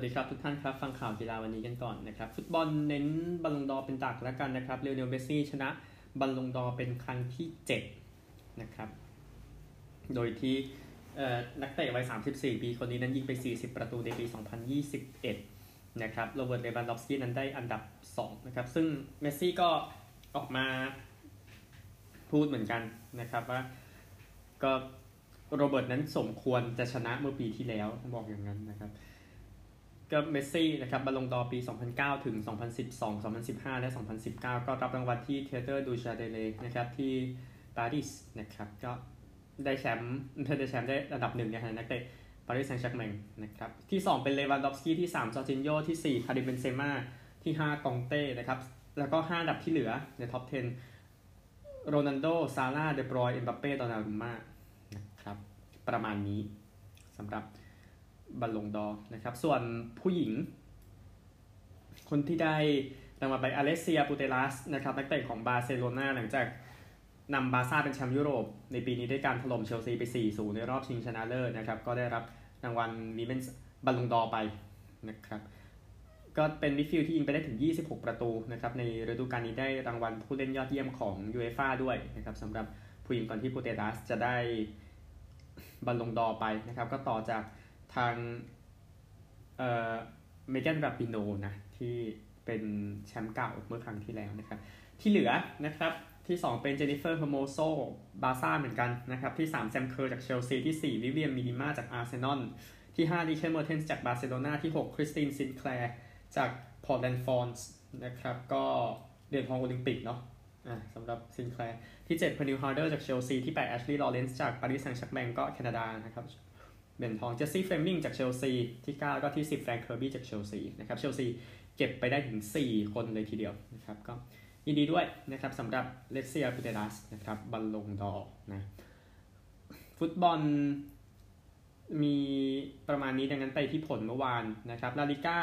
วัสดีครับทุกท่านครับ ฟังข่าวกีฬาวันนี้กันก่อนนะครับ ฟุตบอลเน้นบัลลงดอร์เป็นหลักแล้วกันนะครับลิโอเนลเมสซี่ชนะบัลลงดอร์เป็นครั้งที่ 7 นะครับ โดยที่นักเตะวัย 34 ปีคนนี้นั้นยิงไป 40 ประตูในปี 2021 นะครับโรเบิร์ตเลวานดอฟสกี้นั้นได้อันดับ 2 นะครับ ซึ่งเมสซี่ก็ออกมาพูดเหมือนกันนะครับว่าก็โรเบิร์ตนั้นสมควรจะชนะเมื่อปีที่แล้วบอกอย่างนั้นนะครับ ก็เมสซี่นะครับบัลลงดอร์ปี 2009 ถึง 2012 2015 และ 2019 ก็รับรางวัลที่ Théâtre du Châtelet นะครับที่ปารีสนะครับก็ได้แชมป์เธอได้แชมป์ได้ระดับหนึ่งนะฮะนักเตะปารีสแซงต์แชร์แมงนะครับที่ 2 เป็นเลวานดอฟสกี้ที่ 3 จอร์จินโยที่ 4 คาริมเบนเซม่าที่ 5 กองเต้นะครับแล้วก็ 5 อันดับที่เหลือใน top 10 โรนัลโด ซาลาห์ เดอบรอยน์ เอ็มบัปเป้ ดอนารุม่านะครับประมาณนี้สำหรับ บัลลงดอร์นะครับ ส่วนผู้หญิง คนที่ได้รางวัลไปอเล็กเซียปูเตยัสนะครับนักเตะของบาร์เซโลนาหลังจากนำบาร์ซ่าเป็นแชมป์ยุโรป ในปีนี้ด้วยการถล่มเชลซีไป 4-0 ในรอบชิงชนะเลิศนะครับ ก็ได้รับรางวัล Women's บัลลงดอร์ไปนะครับ ก็เป็นมิดฟิลด์ที่ยิงไปได้ถึง 26 ประตูนะครับในฤดูกาลนี้ได้รางวัลผู้เล่นยอดเยี่ยมของยูเอฟ่าด้วยนะครับสำหรับผู้หญิงก่อนที่ปูเตยัสจะได้บัลลงดอร์ไปนะครับ ก็ต่อจาก ทางเอ่อเมแกนราปิโนนะที่เป็นแชมป์เก่าเมื่อครั้งที่แล้วนะครับ ที่เหลือนะครับที่ 2 เป็นเจนิเฟอร์เฮร์โมโซบาร์ซ่าเหมือนกันนะครับที่ 3 แซมเคอร์จากเชลซี ที่ 4 วิเวียนมิเดม่าจากอาร์เซนอลที่ 5 ดิเชนเมอร์เทนส์จากบาร์เซโลนาที่ 6 คริสตินซินแคลร์จากพอร์ตแลนด์ธอร์นส์นะครับก็เหรียญทองโอลิมปิกเนาะอ่าสำหรับซินแคลร์ที่ 7 เพอร์นิลฮาร์เดอร์จากเชลซี ที่ 8 แอชลีย์ลอเรนซ์จากปารีสแซงต์แชร์แมงก็แคนาดานะครับ เหรียญทองเจสซี่เฟลมิงจากเชลซีที่9ก็ที่ 10 แฟรงค์เคอร์บี้จากเชลซีนะครับเชลซีเก็บไปได้ถึง 4 คนเลยทีเดียวนะครับก็ยินดีด้วยนะครับสำหรับอเล็กเซียปูเตยัสนะครับบัลลงดอร์นะฟุตบอลมีประมาณนี้ดังนั้นไปที่ผลเมื่อวานนะครับลาลิก้า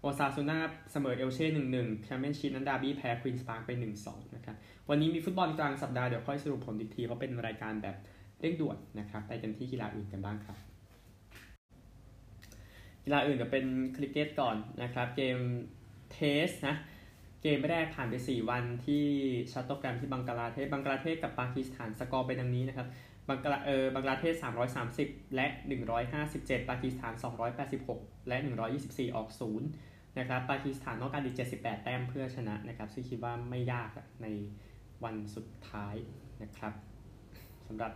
โอซาซูน่าเสมอเอลเช่หนึ่งหนึ่งแชมเปี้ยนชิพนั้นดาร์บี้แพ้ควีนส์พาร์คไปหนึ่งสองนะครับวันนี้มีฟุตบอลกลางสัปดาห์เดี๋ยวค่อยสรุปผลอีกที เพราะเป็นรายการแบบเร่งด่วนนะครับไปกันที่กีฬาอื่นกันบ้างครับ กีฬาอื่นก็เป็นคริกเก็ตก่อนนะครับ เกม Test นะ เกมแรกผ่านไป 4 วันที่ชัตโตแกรมที่บังกลาเทศ บังกลาเทศกับปากีสถานสกอร์เป็นดังนี้นะครับ บังกลาเออบังกลาเทศ 330 และ 157 ปากีสถาน 286 และ 124 ออก 0 นะครับ ปากีสถานต้องการดี 78 แต้มเพื่อชนะนะครับซึ่งคิดว่าไม่ยากในวันสุดท้ายนะครับสำหรับ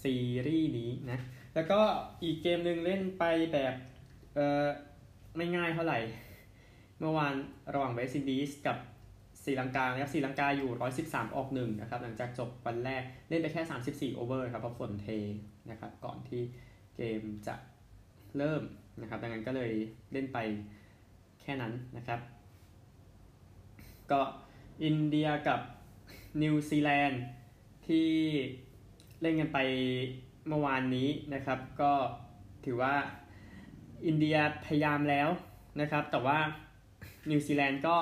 ซีรีส์นี้นะ แล้วก็อีกเกมหนึ่งเล่นไปแบบเออไม่ง่ายเท่าไหร่ เมื่อวานระหว่างเวสต์อินดีสกับศรีลังกานะครับศรีลังกาอยู่ 113 ออก1นะครับ หลังจากจบวันแรกเล่นไปแค่ 34 over ครับเพราะฝนเทนะครับ ก่อนที่เกมจะเริ่มนะครับ ดังนั้นก็เลยเล่นไปแค่นั้นนะครับ ก็อินเดียกับนิวซีแลนด์ที่ เล่นกันไปเมื่อวานนี้นะครับ ก็ถือว่าอินเดียพยายามแล้วนะครับ แต่ว่านิวซีแลนด์ก็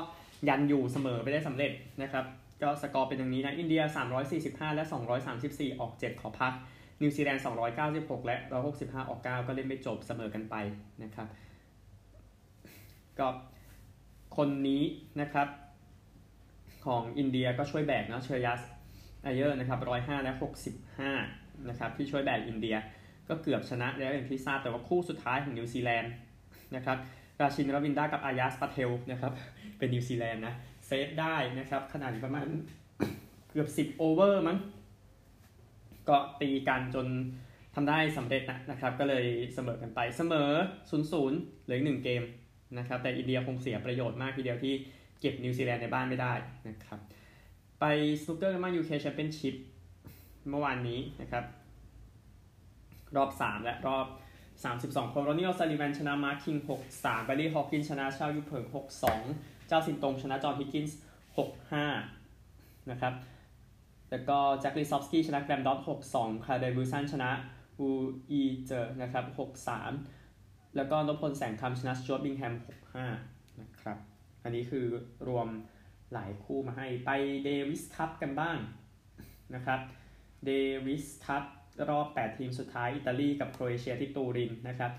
ยันอยู่เสมอไปได้สำเร็จนะครับ ก็สกอร์เป็นอย่างนี้นะอินเดีย 345 และ 234 ออก 7 ขอพัก นิวซีแลนด์ 296 และ 165 ออก 9 ก็เล่นไม่จบเสมอกันไปนะครับ ก็คนนี้นะครับ ของอินเดียก็ช่วยแบกนะเชอร์ยัส ไอเยอร์นะครับ105และ65นะครับที่ช่วยแบกอินเดีย ก็เกือบชนะแล้วอย่างที่ทราบแต่ว่าคู่สุดท้ายของนิวซีแลนด์นะครับราชินราวินดรากับอาจาซปาเทลนะครับเป็นนิวซีแลนด์นะ save ได้นะครับขนาดประมาณเกือบ 10 over มั้งก็ตีกันจนทำได้สำเร็จนะครับ ก็เลยเสมอกันไปเสมอ 0-0 เหลืออีกหนึ่งเกมนะครับแต่อินเดียคงเสียประโยชน์มากทีเดียวที่เก็บนิวซีแลนด์ในบ้านไม่ได้นะครับ ไปสนุกเกอร์มายูเคแชมเปี้ยนชิพเมื่อวานนี้นะครับ รอบ 3 และรอบ 32 คนโรนิโอซาลิแวนชนะมาร์คิง 6-3แบร์รี่ฮอว์กินส์ชนะชาวยูเพิง6-2 จ้าวซินตงชนะจอห์นฮิกกินส์6-5 นะครับ แล้วก็แจ็คลิซอฟสกี้ชนะแกรมดอตต์6-2 ไคเรนวิลสันชนะอู๋อี้เจ๋อนะครับ 6-3 แล้วก็นพพลแสงคำชนะสจ๊วตบิงแฮม 6-5 นะครับ อันนี้คือรวม หลายคู่มาให้ไปเดวิสคัพกันบ้างนะครับเดวิสคัพรอบ 8 ทีมสุดท้ายอิตาลีกับโครเอเชียที่ตูรินนะครับ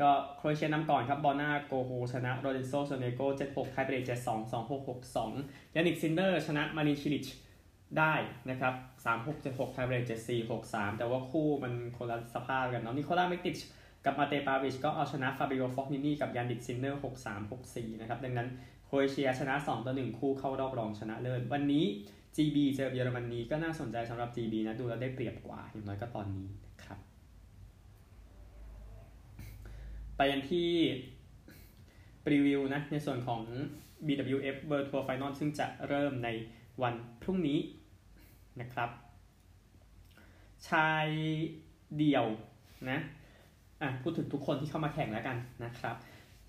ก็โครเอเชียนำก่อนครับ บอร์นาโกโยชนะลอเรนโซโซเนโก7-6ไทเบรก7-2 2-6 6-2ยานิกซินเนอร์ชนะมารินชิลิชได้นะครับ3-6 7-6ไทเบรก7-4 6-3 แต่ว่าคู่มันคนละสภาพกันเนาะนิโคล่าเมคติชกับมาเตปาวิชก็เอาชนะฟาบิโอฟอกนินี่กับยานิกซินเนอร์ 6-3 6-4 นะครับ ดังนั้น โครเอเชียชนะ 2 ต่อ 1 คู่เข้ารอบรองชนะเลิศวันนี้ GB เจอเยอรมนีก็น่าสนใจสำหรับ GB นะ ดูแล้วได้เปรียบกว่าอย่างน้อยก็ตอนนี้นะครับไปกันที่พรีวิวนะในส่วนของ BWF World Tour Final ซึ่งจะเริ่มในวันพรุ่งนี้นะครับ ชายเดี่ยวนะอะพูดถึงทุกคนที่เข้ามาแข่งแล้วกันนะครับ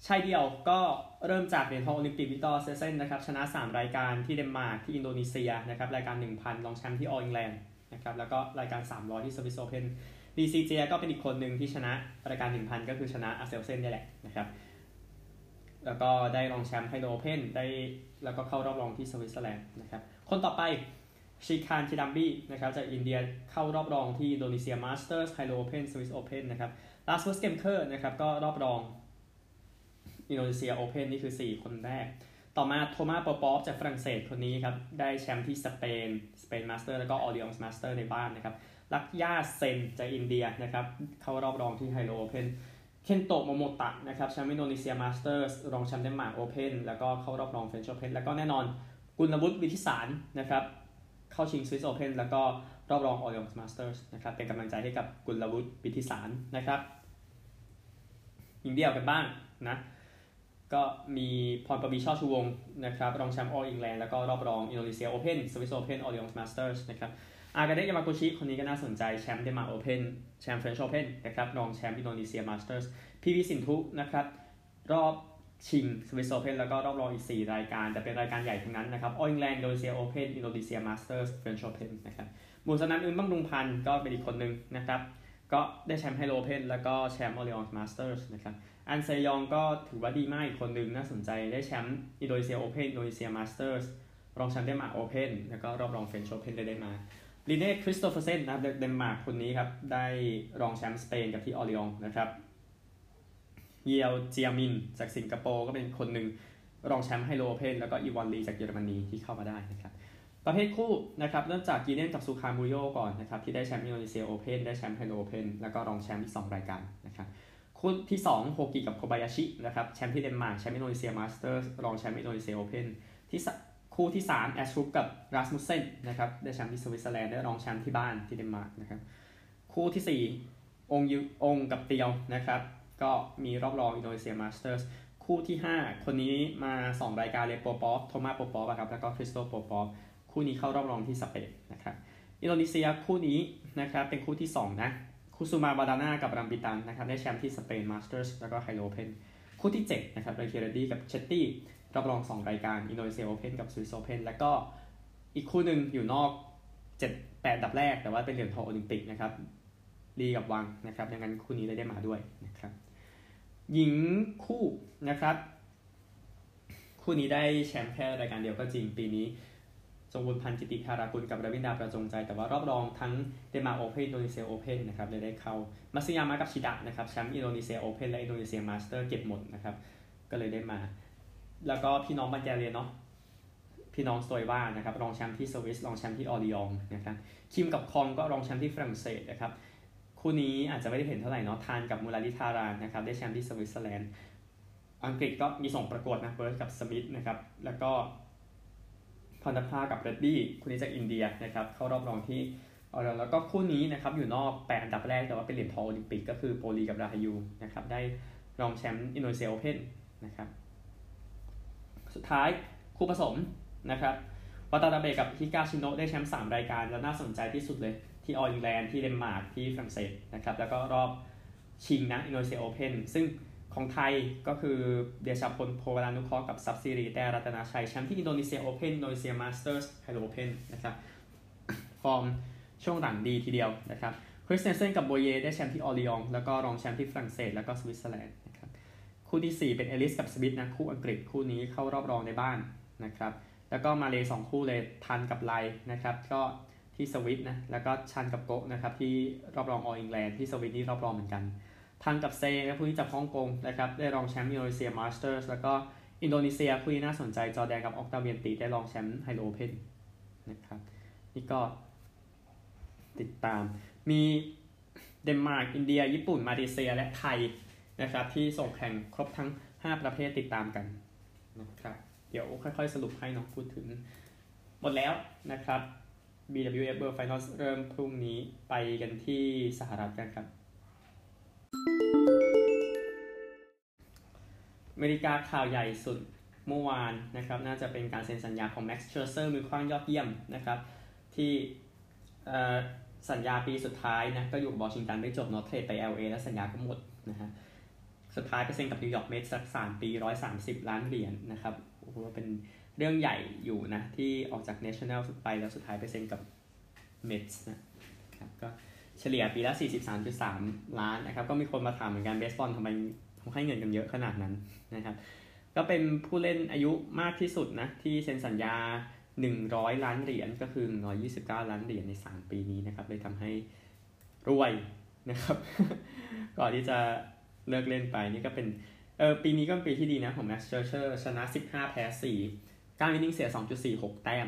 ชายเดี่ยวก็เริ่มจากเหรียญทองโอลิมปิกวิคเตอร์แอกเซลเซนนะครับชนะ 3 รายการที่เดนมาร์กที่อินโดนีเซียนะครับรายการ 1,000 รองแชมป์ที่ออลอิงแลนด์นะครับแล้วก็รายการ 300 ที่สวิสโอเพนลีซีเจียก็เป็นอีกคนหนึ่งที่ชนะรายการ 1,000 ก็คือชนะแอกเซลเซนนี่แหละนะครับแล้วก็ได้รองแชมป์ไฮโลโอเพนได้แล้วก็เข้ารอบรองที่สวิตเซอร์แลนด์นะครับคนต่อไปศรีกานต์กิดัมบี้นะครับจากอินเดียเข้ารอบรองที่อินโดนีเซียมาสเตอร์สไฮโลโอเพนสวิสโอเพนนะครับลาสเวสเกมเคอร์นะครับก็รอบรอง อินโดนีเซียโอเพนนี่คือ 4 คนแรก ต่อมาโทมาโปปอฟจากฝรั่งเศสคนนี้ครับ ได้แชมป์ที่สเปนสเปนมาสเตอร์แล้วก็ออร์เลอองส์มาสเตอร์ในบ้านนะครับลักษยาเซนจากอินเดียนะครับ เข้ารอบรองที่ไฮโลโอเพนเคนโตะโมโมตะนะครับแชมป์อินโดนีเซียมาสเตอร์รองแชมป์เดนมาร์กโอเพนแล้วก็เข้ารอบรองเฟรนช์โอเพนแล้วก็แน่นอนกุลวุฒิวิทิตศานต์นะครับเข้าชิงสวิสโอเพนแล้วก็รอบรองออริองส์มาสเตอร์นะครับเป็นกำลังใจให้กับกุลวุฒิวิทิตศานต์นะครับยิงเดียวกันบ้างนะ ก็มีพรปวีณ์ช่อชูวงศ์นะครับรองแชมป์ออลอิงแลนด์แล้วก็รอบรองอินโดนีเซียโอเพนสวิสโอเพนออริองส์มาสเตอร์สนะครับอากาเนะยามากูชิคนนี้ก็น่าสนใจแชมป์เดนมาร์กโอเพนแชมป์เฟรนช์โอเพนนะครับรองแชมป์อินโดนีเซียมาสเตอร์สพีวีสินธุนะครับรอบชิงสวิสโอเพนแล้วก็รอบรองอีก 4 รายการ แต่เป็นรายการใหญ่ทั้งนั้นนะครับออลอิงแลนด์อินโดนีเซียโอเพนอินโดนีเซียมาสเตอร์สเฟรนช์โอเพนนะครับบุศนันทน์อึ๊งบำรุงพันธุ์ก็เป็นอีกคนหนึ่งนะครับ ก็ได้แชมป์ไฮโลโอเพนแล้วก็แชมป์ออริองส์มาสเตอร์สนะครับ อันเซยองก็ถือว่าดีมากอีกคนหนึ่งน่าสนใจได้แชมป์อินโดนีเซียโอเพนอินโดนีเซียมาสเตอร์สรองแชมป์เดนมาร์กโอเพนแล้วก็รอบรองเฟรนช์โอเพนได้ได้มาลีเน่คริสโตเฟอร์เซนนะครับเดนมาร์กคนนี้ครับ ได้รองแชมป์สเปนกับที่ออริองนนะครับเยียวเจียมิน จากสิงคโปร์ก็เป็นคนหนึ่งรองแชมป์ไฮโลโอเพนแล้วก็อีวอนลีจากเยอรมนีที่เข้ามาได้นะครับ ประเภทคู่นะครับเริ่มจากกิเดี้ยนกับซูคามูลโยก่อนนะครับที่ได้แชมป์อินโดนีเซียโอเพนได้แชมป์ไฮโลโอเพนแล้วก็รองแชมป์อีก2รายการนะครับคู่ที่ 2 โฮกิกับโคบายาชินะครับแชมป์ที่เดนมาร์กแชมป์อินโดนีเซียมาสเตอร์รองแชมป์อินโดนีเซียโอเพนที่คู่ที่ 3 แอสตรุปกับรัสมุสเซนนะครับได้แชมป์ที่สวิตเซอร์แลนด์ได้รองแชมป์ที่บ้านที่เดนมาร์กนะครับคู่ที่ 4 องยูองกับเตียวนะครับก็มีรอบรองอินโดนีเซียมาสเตอร์สคู่ที่ 5 คนนี้มา 2 รายการเลยโปปอฟโทมัสโปปอฟครับแล้วก็คริสโตโปปอฟ คู่นี้เข้ารอบรองที่สเปนนะครับอินโดนีเซียคู่นี้นะครับเป็นคู่ที่2นะคุซูมาบาดาน่ากับรัมบิตันนะครับได้แชมป์ที่สเปนมาสเตอร์สแล้วก็ไฮโลโอเพนคู่ที่7นะครับแรงกีเรดดี้กับเชตตี้รอบรอง 2 รายการอินโดนีเซียโอเพนกับสวิสโอเพนแล้วก็อีกคู่หนึ่งอยู่นอก8 อันดับแรก แต่ว่าเป็นเหรียญทองโอลิมปิกนะครับลีกับวังนะครับดังนั้นคู่นี้เลยได้มาด้วยนะครับหญิงคู่นะครับ คู่นี้ได้แชมป์แค่รายการเดียวก็จริงปีนี้ จงบุญพันธ์จิติคารากุลกับรวินดาประจงใจ แต่ว่ารอบรองทั้งเดนมาร์กโอเพนอินโดนีเซียโอเพนนะครับเลยได้เข้ามาซิยามะกับชิดะนะครับแชมป์อินโดนีเซียโอเพนและอินโดนีเซียมาสเตอร์เก็บหมดนะครับก็เลยได้มา แล้วก็พี่น้องบัลแกเรียนเนาะพี่น้องสโตเยว่านะครับรองแชมป์ที่สวิสรองแชมป์ที่ออริองนะครับคิมกับคองก็รองแชมป์ที่ฝรั่งเศสนะครับคู่นี้อาจจะไม่ได้เห็นเท่าไหร่เนาะทานกับมูราลิทารันนะครับได้แชมป์ที่สวิตเซอร์แลนด์อังกฤษก็มีส่งประกวดนะเบิร์ดกับสมิธนะครับแล้วก็ ปอนนัปปากับเรดดี้คู่นี้จากอินเดียนะครับเข้ารอบรองที่เอาแล้วก็คู่นี้นะครับอยู่นอกแปดอันดับแรกแต่ว่าเป็นเหรียญทองโอลิมปิกก็คือโปลีกับราฮายูนะครับได้รองแชมป์อินโดนีเซียโอเพนนะครับสุดท้ายคู่ผสมนะครับวัตาตาเบกับฮิกาชิโนะได้แชมป์3รายการ แล้วน่าสนใจที่สุดเลยที่ออลอิงแลนด์ที่เดนมาร์กที่ฝรั่งเศสนะครับแล้วก็รอบชิงนะอินโดนีเซียโอเพนซึ่ง ของไทยก็คือเดชาพลพัววรานุเคราะห์กับทรัพย์สิรีแต้รัตนชัยแชมป์ที่อินโดนีเซียโอเพนอินโดนีเซียมาสเตอร์สไฮโลโอเพนนะครับฟอร์มช่วงหลังดีทีเดียวนะครับคริสเตนเซนกับโบเยได้แชมป์ที่ออริองแล้วก็รองแชมป์ที่ฝรั่งเศสแล้วก็สวิตเซอร์แลนด์นะครับคู่ที่ 4 เป็นเอลิสกับสมิธนะคู่อังกฤษคู่นี้เข้ารอบรองในบ้านนะครับแล้วก็มาเลสองคู่เลยทันกับไลนะครับก็ที่สวิตนะแล้วก็ชันกับโกนะครับที่รอบรองอออิงแลนด์ที่สวิตนี่รอบรองเหมือนกัน ทังกับเซนะผู้ที่จากฮ่องกงนะครับได้รองแชมป์อินโดนีเซียมาสเตอร์สแล้วก็อินโดนีเซียผู้ที่น่าสนใจจอแดนกับออกตาเวียนตีได้รองแชมป์ไฮโลเพนนะครับนี่ก็ติดตาม มีเดนมาร์กอินเดีย ญี่ปุ่น มาเลเซียและไทยนะครับที่ส่งแข่งครบทั้ง 5 ประเภทติดตามกันนะครับเดี๋ยวค่อยๆ สรุปให้น้องพูดถึงหมดแล้วนะครับ BWF World Finals เริ่มพรุ่งนี้ไปกันที่สหรัฐกันครับ อเมริกาข่าวใหญ่สุดเมื่อวานนะครับน่าจะเป็นการเซ็นสัญญาของ Max Scherzer มือขว้างยอดเยี่ยมนะครับที่สัญญาปีสุดท้ายนะก็อยู่วอชิงตันไม่จบเนาะ trade ไป LA แล้วสัญญาก็หมดนะฮะสุดท้ายไปเซ็นกับนิวยอร์ก Mets สักสามปีร้อยสามสิบล้านเหรียญนะครับโอ้โหเป็นเรื่องใหญ่อยู่นะ ที่ออกจาก National ไปแล้วสุดท้ายไปเซ็นกับ Mets นะครับก็เฉลี่ยปีละ 43.3 ล้านนะครับ ก็มีคนมาถามเหมือนกันเบสบอลทำไม ให้เงินกันเยอะขนาดนั้นนะครับ ก็เป็นผู้เล่นอายุมากที่สุดนะที่เซ็นสัญญา 100 ล้านเหรียญก็คือ 129 ล้านเหรียญใน 3 ปีนี้นะครับเลยทำให้รวยนะครับ ก่อนที่จะเลิกเล่นไปนี่ก็เป็นเออปีนี้ก็เป็นปีที่ดีนะของ Max Scherzer ชนะ 15 แพ้4การวินิ่งเสีย 2.46 แต้ม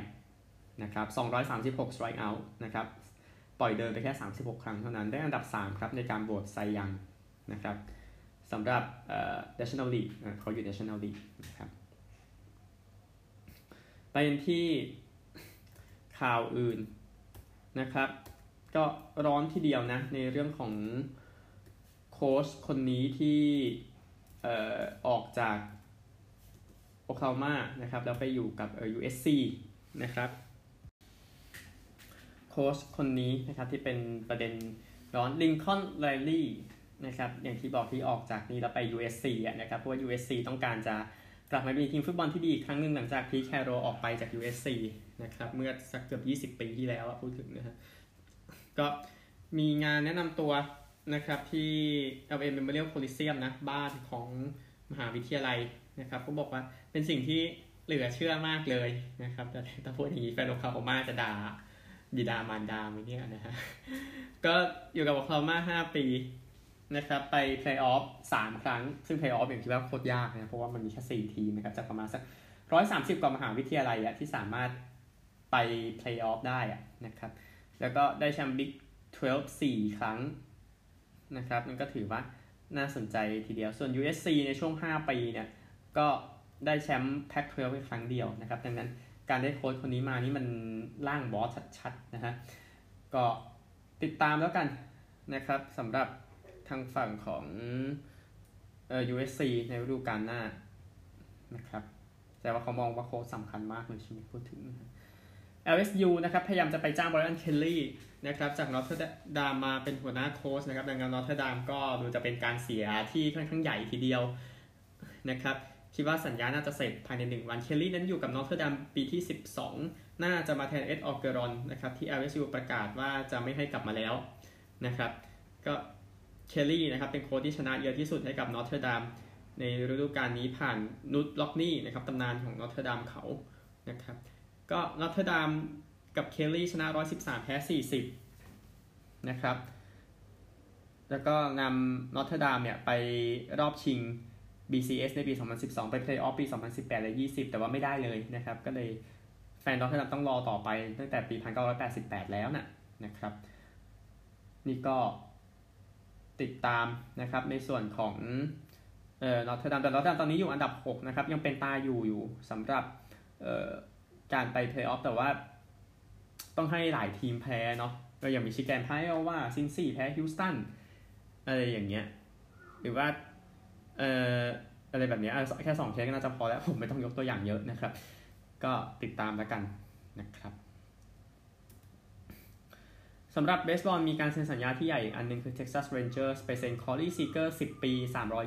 นะครับ236 strike out นะครับปล่อยเดินไปแค่ 36 ครั้งเท่านั้นได้อันดับ 3 ครับ ในการโหวต Cy Youngนะครับ สำหรับเอ่อ National League เขาอยู่ National League นะครับไปที่ข่าวอื่นนะครับ ก็ร้อนทีเดียวนะในเรื่องของโค้ชคนนี้ที่เอ่อออกจากโอคลาโฮมานะครับแล้วไปอยู่กับเอ่อ USC นะครับโค้ชคนนี้นะครับที่เป็นประเด็นร้อนลิงคอนไลลี่ นะครับอย่างที่บอกที่ออกจากนี้แล้วไป USC นะครับเพราะว่า USC ต้องการจะกลับมามีทีมฟุตบอลที่ดีอีกครั้งหนึ่งหลังจากพีแคโรออกไปจาก USC นะครับเมื่อสักเกือบ20 ปีที่แล้วพูดถึงนะฮะก็มีงานแนะนำตัวนะครับที่ LA Memorial Coliseum นะบ้านของมหาวิทยาลัยนะครับเขาบอกว่าเป็นสิ่งที่เหลือเชื่อมากเลยนะครับแต่ถ้าพูดอย่างนี้แฟนโอคลาโฮมาจะด่าบิดามารดาไหมเนี่ยนะฮะก็อยู่กับโอคลาโฮมา5ปี นะครับไปเพลย์ออฟสามครั้ง ซึ่งเพลย์ออฟอย่างที่ว่าโคตรยากนะเพราะว่ามันมีแค่สี่ทีมนะครับจากประมาณสักร้อยสามสิบกว่ามหาวิทยาลัยอะที่สามารถไปเพลย์ออฟได้อะนะครับแล้วก็ได้แชมป์ Big 12 4ครั้งนะครับนั่นก็ถือว่าน่าสนใจทีเดียวส่วน USC ในช่วง 5 ปีเนี่ยก็ได้แชมป์ Pac-12ไปครั้งเดียวนะครับดังนั้นการได้โค้ชคนนี้มานี่มัน last boss ชัดๆนะฮะก็ติดตามแล้วกันนะครับสำหรับ ทางฝั่งของเอ่อ USC ในฤดูกาลหน้านะครับ แต่ว่าเขามองว่าโค้ชสำคัญมากเลยใช่ไหมพูดถึง LSU นะครับ พยายามจะไปจ้าง Brian Kelly นะครับ จาก Notre Dame มาเป็นหัวหน้าโค้ชนะครับ ดังนั้น Notre Dame ก็ดูจะเป็นการเสียที่ค่อนข้างใหญ่ทีเดียวนะครับ คิดว่าสัญญาน่าจะเสร็จภายใน 1 วัน Kelly นั้นอยู่กับ Notre Dame ปีที่ 12 น่าจะมาแทน Ed Orgeron นะครับ ที่ LSU ประกาศว่าจะไม่ให้กลับมาแล้วนะครับ ก็ Kelly นะครับเป็นโค้ชที่ชนะเยอะที่สุดให้กับ Notre Dame ในฤดูกาลนี้ผ่าน Knute Rockne นะครับตำนานของ Notre Dame เขานะครับก็ Notre Dame กับ Kelly ชนะ 113 แพ้ 40 นะครับ แล้วก็นำ Notre Dame เนี่ยไปรอบชิง BCS ในปี 2012 ไปเพลย์ออฟปี 2018 และ 20 แต่ว่าไม่ได้เลยนะครับ ก็เลยแฟน Notre Dame ต้องรอต่อไปตั้งแต่ปี 1988 แล้วนะนะครับ นี่ก็ ติดตามนะครับในส่วนของเอ่อ Notre Dame แต่ Notre Dame ตอนนี้อยู่อันดับ 6 นะครับ ยังเป็นตาอยู่อยู่สำหรับเอ่อการไปเพลย์ออฟแต่ว่าต้องให้หลายทีมแพ้เนาะก็อย่างมิชิแกนแพ้ไอโอวา Cincy แพ้ฮิวสตันอะไรอย่างเงี้ยหรือว่าเอ่ออะไรแบบนี้แค่สองเคสก็น่าจะพอแล้วผมไม่ต้องยกตัวอย่างเยอะนะครับ ก็ติดตามแล้วกันนะครับ สำหรับเบสบอลมีการเซ็นสัญญาที่ใหญ่อีกอันนึงคือ Texas Rangers ไปเซ็น Corey Seager 10 ปี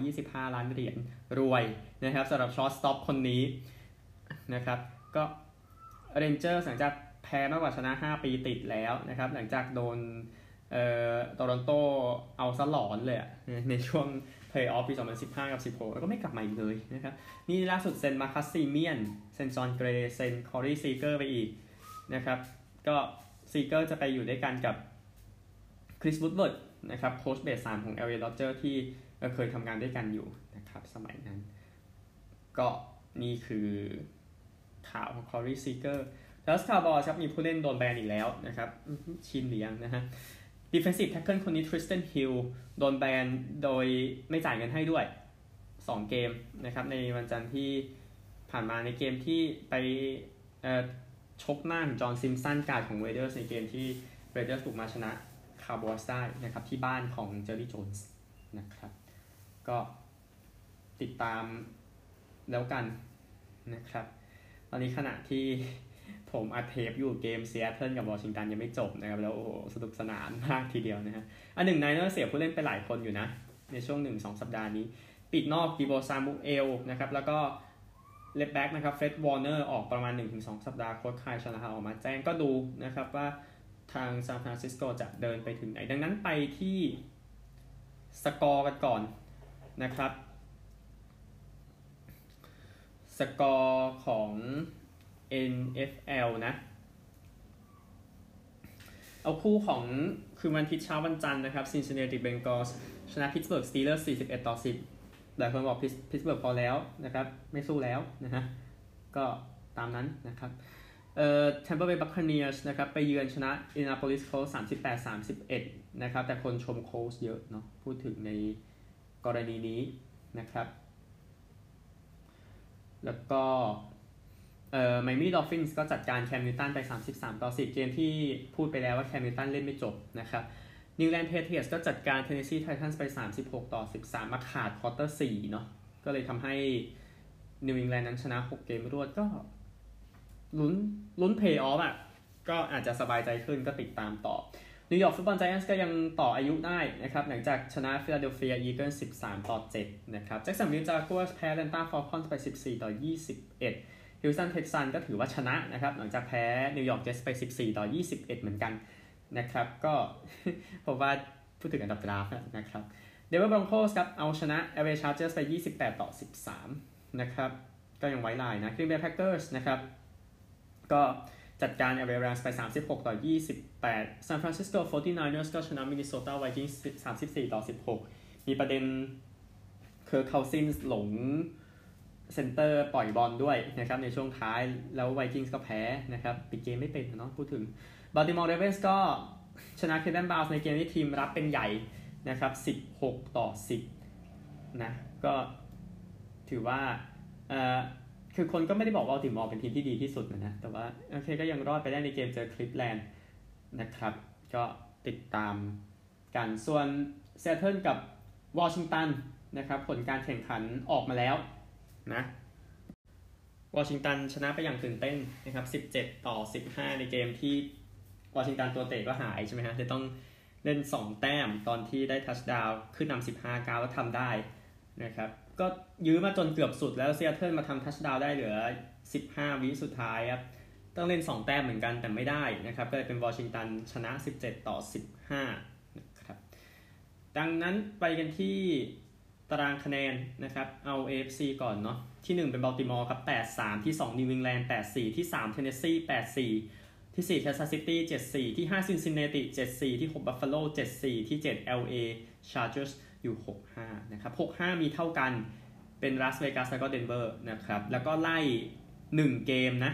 325 ล้านเหรียญรวยนะครับสำหรับ shortstop คนนี้นะครับก็ Rangers หลังจากแพ้มากกว่าชนะ 5 ปีติดแล้วนะครับ หลังจากโดนเอ่อโตรอนโตเอาซะหลอนเลยในช่วงเพลย์ออฟปี 2015 กับ 16 แล้วก็ไม่กลับมาอีกเลยนะครับ นี่ล่าสุดเซ็น Marcus Semien เซ็น Jon Gray เซ็น Corey Seager ไปอีกนะครับ ก็ Seager จะไปอยู่ด้วยกันกับ Chris Woodwardนะครับโค้ชเบสสามของ LA Dodgers ที่เคยทำงานด้วยกันอยู่นะครับสมัยนั้น ก็นี่คือข่าวของ Corey Seager แล้วสคาร์บอลครับมีผู้เล่นโดนแบนอีกแล้วนะครับชินเลียงนะฮะ Defensive Tackle คนนี้ Tristan Hill โดนแบนโดยไม่จ่ายเงินให้ด้วย 2 เกมนะครับในวันจันทร์ที่ผ่านมาในเกมที่ไป ชกหน้า John Simpson guard ของ Raiders ในเกมที่Raiders บุกมาชนะคาร์บอสได้นะครับที่บ้านของเจอร์รี่โจนส์นะครับ ก็ติดตามแล้วกันนะครับ ตอนนี้ขณะที่ผมอัดเทปอยู่เกมซีแอตเทิลกับวอชิงตันยังไม่จบนะครับ แล้วโอ้สนุกสนานมากทีเดียวนะฮะอันหนึ่ง Niners เสียผู้เล่นไปหลายคนอยู่นะ ในช่วงหนึ่งสองสัปดาห์นี้ ปีกนอก Deebo Samuel นะครับ แล้วก็ linebacker นะครับ Fred Warner ออกประมาณ 1-2 สัปดาห์โค้ช Kyle Shanahan ออกมาแจ้งก็ดูนะครับว่าทางซานฟรานซิสโกจะเดินไปถึงไหน ดังนั้นไปที่สกอร์กันก่อนนะครับ สกอร์ของ NFL นะ เอาคู่ของคืนวันอาทิตย์เช้าวันจันทร์นะครับ Cincinnati Bengals ชนะ Pittsburgh Steelers 41 ต่อ 10 หลายคนบอก Pittsburgh พอแล้วนะครับ ไม่สู้แล้วนะฮะก็ตามนั้นนะครับเอ่อ Tampa Bay Buccaneers นะครับ ไปเยือนชนะ Indianapolis Colts 38 31นะครับ แต่คนชม Colts เยอะเนาะพูดถึงในกรณีนี้นะครับ แล้วก็เอ่อ Miami Dolphins ก็จัดการ Cam Newton ไป 33 ต่อ 10 เกมที่พูดไปแล้วว่า Cam Newton เล่นไม่จบนะครับ New England Patriots ก็จัดการ Tennessee Titans ไป 36 ต่อ 13 มาขาด quarter 4เนาะก็เลยทำให้นิวอิงแลนด์นั้นชนะ 6 เกมรวดก็ลุ้นลุ้นเพย์ออฟอะก็อาจจะสบายใจขึ้นก็ติดตามต่อ New York Football Giants ก็ยังต่ออายุได้นะครับหลังจากชนะ Philadelphia Eagles 13 ต่อ 7 นะครับ Jacksonville Jaguars แพ้ Atlanta Falcons ไป 14 ต่อ 21 Houston Texans ก็ถือว่าชนะนะครับหลังจากแพ้New York Jets ไป 14 ต่อ 21 เหมือนกัน นะครับ ก็ผมว่าพูดถึงอันดับกราฟนะครับ Denver Broncos ครับ เอาชนะ LA Chargers ไป 28 ต่อ 13 นะครับ ก็ยังไว้ลายนะ Green Bay Packers นะครับ ก็จัดการ LA Rams ไป 36 ต่อ 28 San Francisco 49ers ก็ชนะ Minnesota Vikings 34 ต่อ 16 มีประเด็น Kirk Cousins หลงcenter ปล่อยบอลด้วยนะครับในช่วงท้ายแล้ว Vikings ก็แพ้นะครับปิดเกมไม่เป็นเนาะพูดถึง บ a l ติมอร์เรเวนส์ก็ชนะ Cleveland Browns ในเกมที่ทีมรับเป็นใหญ่นะครับ 16 ต่อ 10 นะ ก็ถือว่าเอ่อคือคนก็ไม่ได้บอกว่าบัลติมอร์เป็นทีมที่ดีที่สุดนะ แต่ว่าโอเคก็ยังรอดไปได้ในเกมเจอคลีฟแลนด์นะครับ ก็ติดตามกัน ส่วนเซาเทิลกับวอชิงตันนะครับ ผลการแข่งขันออกมาแล้วนะวอชิงตันชนะไปอย่างตื่นเต้นนะครับ 17 ต่อ 15 ในเกมที่ วอชิงตันตัวเตะก็หายใช่ไหมฮะจะต้องเล่น 2 แต้มตอนที่ได้ทัชดาวขึ้นนำ15ก้าวแล้วทำได้นะครับก็ยื้อมาจนเกือบสุดแล้วเซียเทิลมาทำทัชดาวได้เหลือ 15 วิสุดท้ายครับต้องเล่น 2 แต้มเหมือนกันแต่ไม่ได้นะครับก็เลยเป็นวอชิงตันชนะ 17 ต่อ 15นะครับดังนั้นไปกันที่ตารางคะแนนนะครับเอา AFC ก่อนเนาะที่ 1 เป็นบัลติมอร์ครับ 8-3 ที่ 2 นิวอิงแลนด์ 8-4 ที่ 3 เทนเนสซี 8-4 ที่4แคนซัสซิตี้7-4 ที่5ซินซินแนติ7-4 ที่6บัฟฟาโล7-4 ที่ 7 LA Chargers อยู่ 6-5 นะครับ 6-5 มีเท่ากันเป็นลาสเวกัสแล้วก็เดนเวอร์นะครับ แล้วก็ไล่ 1 เกมนะ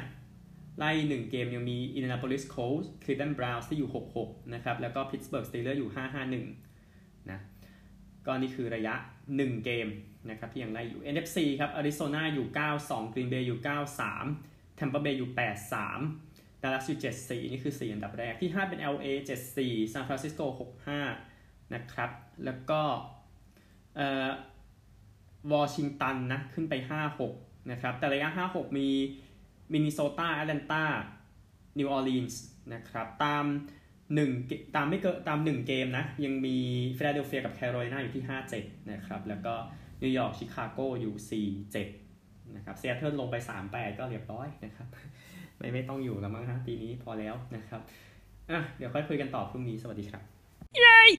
ไล่ 1 เกมยังมี Indianapolis Colts Cleveland Browns ที่อยู่ 6-6 นะครับ แล้วก็ Pittsburgh Steelers อยู่ 5-5-1 นะก็นี่คือระยะ 1 เกมนะครับที่ยังไล่อยู่ NFC ครับ Arizona อยู่ 9-2 Green Bay อยู่ 9-3 Tampa Bay อยู่ 8-3 Dallas อยู่7-4 นี่คือ 4 อันดับแรกที่ 5 เป็น LA 7-4 San Francisco 6-5 นะครับ แล้วก็เอ่อวอชิงตันนะขึ้นไป 5-6 นะครับ แต่ระยะ 5-6 มีมินนิโซตาแอตแลนตานิวออร์ลีนส์นะครับ ตามหนึ่งตามไม่เกินตามหนึ่งเกมนะ ยังมีฟิลาเดลเฟียกับแคโรไลนาอยู่ที่ 5-7 นะครับ แล้วก็นิวยอร์กชิคาโกอยู่ 4-7 นะครับเซียเทิลลงไป 3-8 ก็เรียบร้อยนะครับ ไม่ไม่ต้องอยู่แล้วมั้งฮะปีนี้พอแล้วนะครับอะเดี๋ยวค่อยคุยกันต่อพรุ่งนี้สวัสดีครับ เย้